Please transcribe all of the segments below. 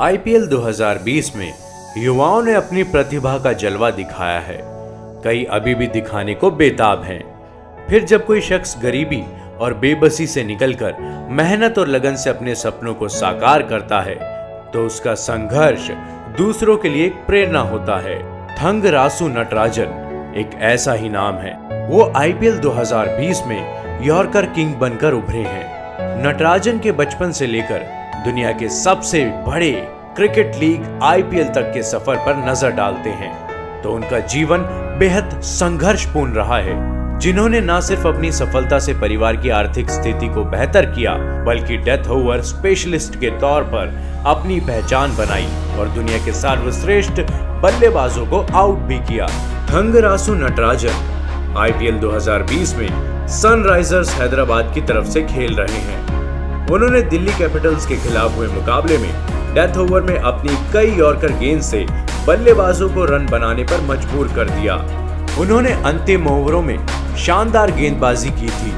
IPL 2020 में युवाओं ने अपनी प्रतिभा का जलवा दिखाया है। कई अभी भी दिखाने को बेताब हैं। फिर जब कोई शख्स गरीबी और बेबसी से निकलकर मेहनत और लगन से अपने सपनों को साकार करता है तो उसका संघर्ष दूसरों के लिए एक प्रेरणा होता है। थंग रासु नटराजन एक ऐसा ही नाम है। वो आईपीएल 2020 में यॉर्कर किंग बनकर उभरे हैं। नटराजन के बचपन से लेकर दुनिया के सबसे बड़े क्रिकेट लीग आईपीएल तक के सफ़र पर नज़र डालते हैं। तो उनका जीवन बेहद संघर्षपूर्ण रहा है। जिन्होंने न सिर्फ़ अपनी सफलता से परिवार की आर्थिक स्थिति को बेहतर किया, बल्कि डेथ ओवर स्पेशलिस्ट के तौर पर अपनी पहचान बनाई और दुनिया के सर्वश्रेष्ठ बल्लेबाजों को आउट भी किया। थंगरासु नटराजन, आईपीएल 2020 में सनराइजर्स हैदराबाद की तरफ़ से खेल रहे हैं। उन्होंने दिल्ली कैपिटल्स के खिलाफ हुए मुकाबले में डेथ ओवर में अपनी कई यॉर्कर गेंद से बल्लेबाजों को रन बनाने पर मजबूर कर दिया। उन्होंने अंतिम ओवरों में शानदार गेंदबाजी की थी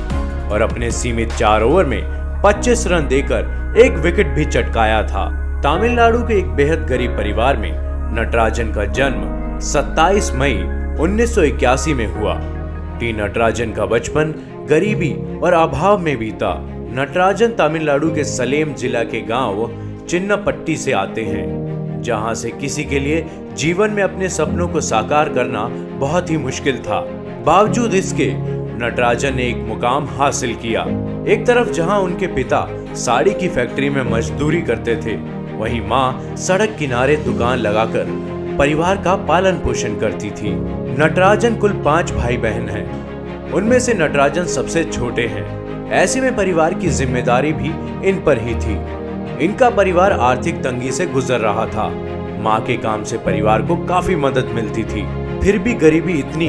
और अपने सीमित चार ओवर में 25 रन देकर एक विकेट भी चटकाया था। तमिलनाडु के एक बेहद गरीब परिवार में नटराजन का जन्म 27 मई 1981 में हुआ। टी नटराजन का बचपन गरीबी और अभाव में बीता। नटराजन तमिलनाडु के सलेम जिला के गाँव चिन्नपट्टी से आते हैं, जहाँ से किसी के लिए जीवन में अपने सपनों को साकार करना बहुत ही मुश्किल था। बावजूद इसके, नटराजन ने एक मुकाम हासिल किया। एक तरफ़ जहाँ उनके पिता साड़ी की फैक्ट्री में मजदूरी करते थे, वहीं माँ सड़क किनारे दुकान लगाकर परिवार का पालन पोषण करती थी। नटराजन कुल पाँच भाई बहन हैं। उनमें से नटराजन सबसे छोटे हैं। ऐसे में परिवार की ज़िम्मेदारी भी इन पर ही थी। इनका परिवार आर्थिक तंगी से गुजर रहा था। माँ के काम से परिवार को काफ़ी मदद मिलती थी। फिर भी गरीबी इतनी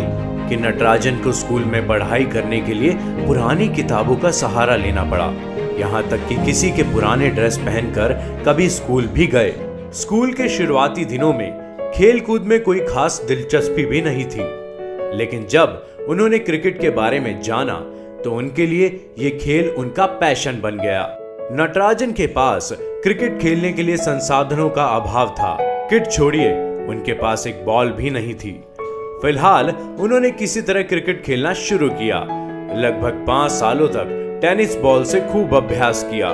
कि नटराजन को स्कूल में पढ़ाई करने के लिए पुरानी किताबों का सहारा लेना पड़ा। यहाँ तक कि किसी के पुराने ड्रेस पहनकर कभी स्कूल भी गए। स्कूल के शुरुआती दिनों में खेल कूद में कोई खास दिलचस्पी भी नहीं थी। लेकिन जब उन्होंने क्रिकेट के बारे में जाना तो उनके लिए ये खेल उनका पैशन बन गया। नटराजन के पास क्रिकेट खेलने के लिए संसाधनों का अभाव था। किट छोड़िए, उनके पास एक बॉल भी नहीं थी। फ़िलहाल, उन्होंने किसी तरह क्रिकेट खेलना शुरू किया। लगभग पाँच सालों तक टेनिस बॉल से खूब अभ्यास किया।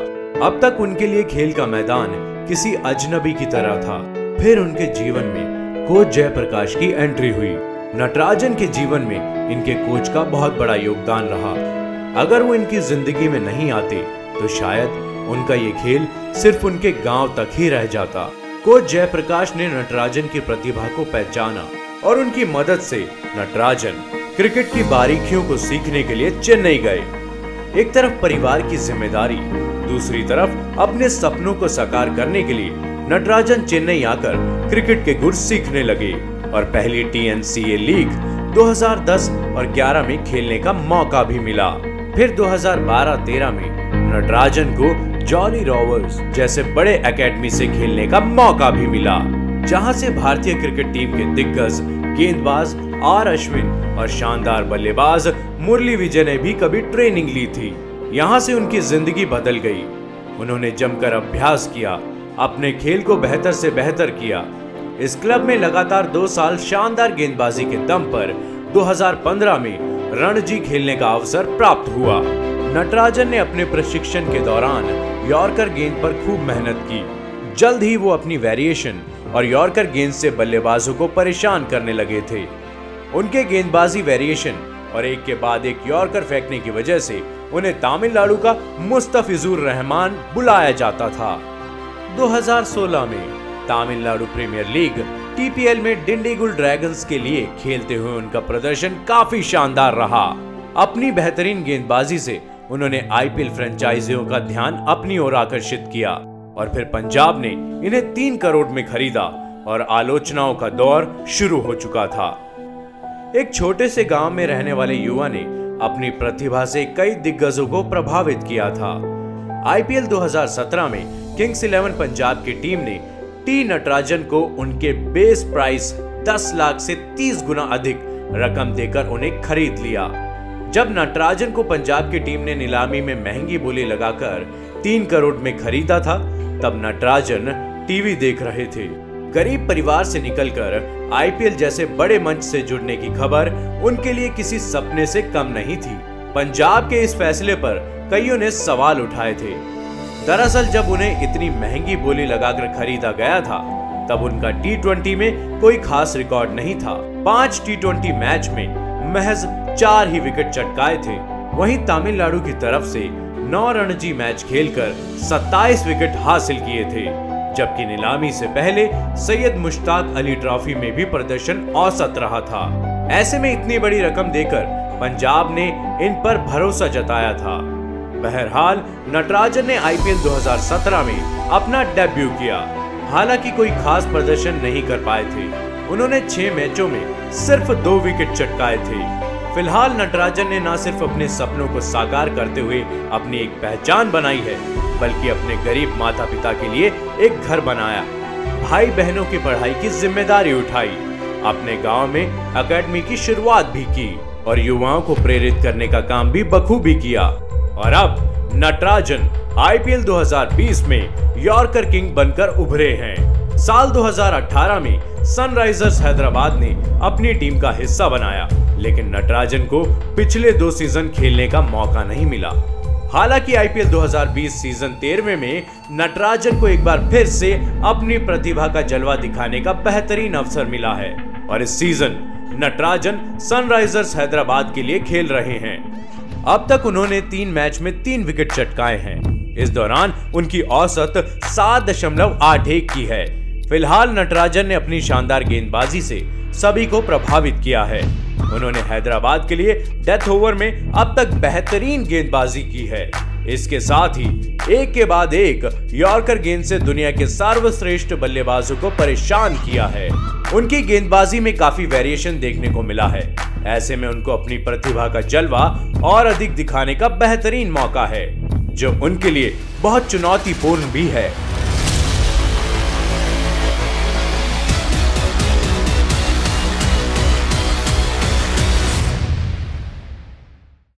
अब तक उनके लिए खेल का मैदान किसी अजनबी की तरह था। फिर उनके जीवन में कोच जयप्रकाश की एंट्री हुई। नटराजन के जीवन में इनके कोच का बहुत बड़ा योगदान रहा। अगर वो इनकी ज़िंदगी में नहीं आते तो शायद उनका ये खेल सिर्फ़ उनके गाँव तक ही रह जाता। कोच जयप्रकाश ने नटराजन की प्रतिभा को पहचाना और उनकी मदद से नटराजन क्रिकेट की बारीकियों को सीखने के लिए चेन्नई गए। एक तरफ़ परिवार की ज़िम्मेदारी, दूसरी तरफ़ अपने सपनों को साकार करने के लिए नटराजन चेन्नई आकर क्रिकेट के गुर सीखने लगे और पहली टीएनसीए लीग 2010 और 11 में खेलने का मौका भी मिला। फिर 2012-13 में नटराजन को जॉली रॉवर्स जैसे बड़े एकेडमी से खेलने का मौका भी मिला, जहाँ से भारतीय क्रिकेट टीम के दिग्गज गेंदबाज आर अश्विन और शानदार बल्लेबाज मुरली विजय ने भी कभी ट्रेनिंग ली थी। यहाँ से उनकी ज़िंदगी बदल गई। उन्होंने जमकर अभ्यास किया, अपने खेल को बेहतर से बेहतर किया। इस क्लब में लगातार दो साल शानदार गेंदबाजी के दम पर 2015 में रणजी खेलने का अवसर प्राप्त हुआ। नटराजन ने अपने प्रशिक्षण के दौरान यॉर्कर गेंद पर खूब मेहनत की। जल्द ही वो अपनी वेरिएशन और यॉर्कर गेंद से बल्लेबाजों को परेशान करने लगे थे। उनके गेंदबाजी वेरिएशन और एक के बाद एक यॉर्कर फेंकने की वजह से उन्हें तमिलनाडु का मुस्तफिजुर रहमान बुलाया जाता था। 2016 में तमिलनाडु प्रीमियर लीग टीपीएल में डिंडीगुल ड्रैगन्स के लिए खेलते हुए उनका प्रदर्शन काफ़ी शानदार रहा। अपनी बेहतरीन गेंदबाजी से उन्होंने आईपीएल फ्रेंचाइजियों का ध्यान अपनी ओर आकर्षित किया और फिर पंजाब ने इन्हें तीन करोड़ में खरीदा और आलोचनाओं का दौर शुरू हो चुका था। एक छोटे से गाँव में रहने वाले युवा ने अपनी प्रतिभा से कई दिग्गजों को प्रभावित किया था। आईपीएल 2017 में किंग्स इलेवन पंजाब की टीम ने टी नटराजन को उनके बेस प्राइस 10 लाख से 30 गुना अधिक रकम देकर उन्हें खरीद लिया। जब नटराजन को पंजाब की टीम ने नीलामी में महँगी बोली लगाकर तीन करोड़ में खरीदा था, तब नटराजन टीवी देख रहे थे। गरीब परिवार से निकलकर आईपीएल जैसे बड़े मंच से जुड़ने की खबर उनके लिए किसी सपने से कम नहीं थी। पंजाब के इस फैसले पर कईयों ने सवाल उठाए थे। दरअसल जब उन्हें इतनी महँगी बोली लगाकर खरीदा गया था, तब उनका टी में कोई खास रिकॉर्ड नहीं था। पाँच टी मैच में महज चार ही विकेट चटकाए थे। वहीं तमिलनाडु की तरफ़ से नौ रणजी मैच खेलकर 27 विकेट हासिल किए थे। जबकि नीलामी से पहले सैयद मुश्ताक अली ट्रॉफी में भी प्रदर्शन औसत रहा था। ऐसे में इतनी बड़ी रकम देकर पंजाब ने इन पर भरोसा जताया था। बहरहाल, नटराजन ने आईपीएल 2017 में अपना डेब्यू किया। हालाँकि कोई खास प्रदर्शन नहीं कर पाए थे। उन्होंने छह मैचों में सिर्फ़ दो विकेट चटकाए थे। फ़िलहाल नटराजन ने न सिर्फ़ अपने सपनों को साकार करते हुए अपनी एक पहचान बनाई है, बल्कि अपने गरीब माता पिता के लिए एक घर बनाया। भाई बहनों की पढ़ाई की ज़िम्मेदारी उठाई। अपने गाँव में एकेडमी की शुरुआत भी की और युवाओं को प्रेरित करने का काम भी बखूबी किया। और अब नटराजन आईपीएल 2020 में यॉर्कर किंग बनकर उभरे हैं। साल 2018 में सनराइजर्स हैदराबाद ने अपनी टीम का हिस्सा बनाया। लेकिन नटराजन को पिछले दो सीज़न खेलने का मौका नहीं मिला। हालाँकि आईपीएल 2020 सीज़न तेरहवे में नटराजन को एक बार फिर से अपनी प्रतिभा का जलवा दिखाने का बेहतरीन अवसर मिला है। और इस सीज़न नटराजन सनराइजर्स हैदराबाद के लिए खेल रहे हैं। अब तक उन्होंने तीन मैच में तीन विकेट चटकाए हैं। इस दौरान उनकी औसत सात दशमलव आठ एक की है। फ़िलहाल नटराजन ने अपनी शानदार गेंदबाजी से सभी को प्रभावित किया है। उन्होंने हैदराबाद के लिए डेथ ओवर में अब तक बेहतरीन गेंदबाजी की है। इसके साथ ही एक के बाद एक यॉर्कर गेंद से दुनिया के सर्वश्रेष्ठ बल्लेबाजों को परेशान किया है। उनकी गेंदबाजी में काफ़ी वेरिएशन देखने को मिला है। ऐसे में उनको अपनी प्रतिभा का जलवा और अधिक दिखाने का बेहतरीन मौका है, जो उनके लिए बहुत चुनौतीपूर्ण भी है।